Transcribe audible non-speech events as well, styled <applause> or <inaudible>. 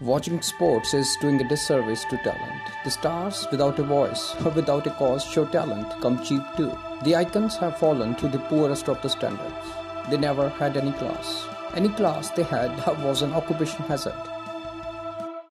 Watching sports is doing a disservice to talent. The stars without a voice or <laughs> without a cause show talent come cheap too. The icons have fallen to the poorest of the standards. They never had any class. Any class they had <laughs> was an occupation hazard.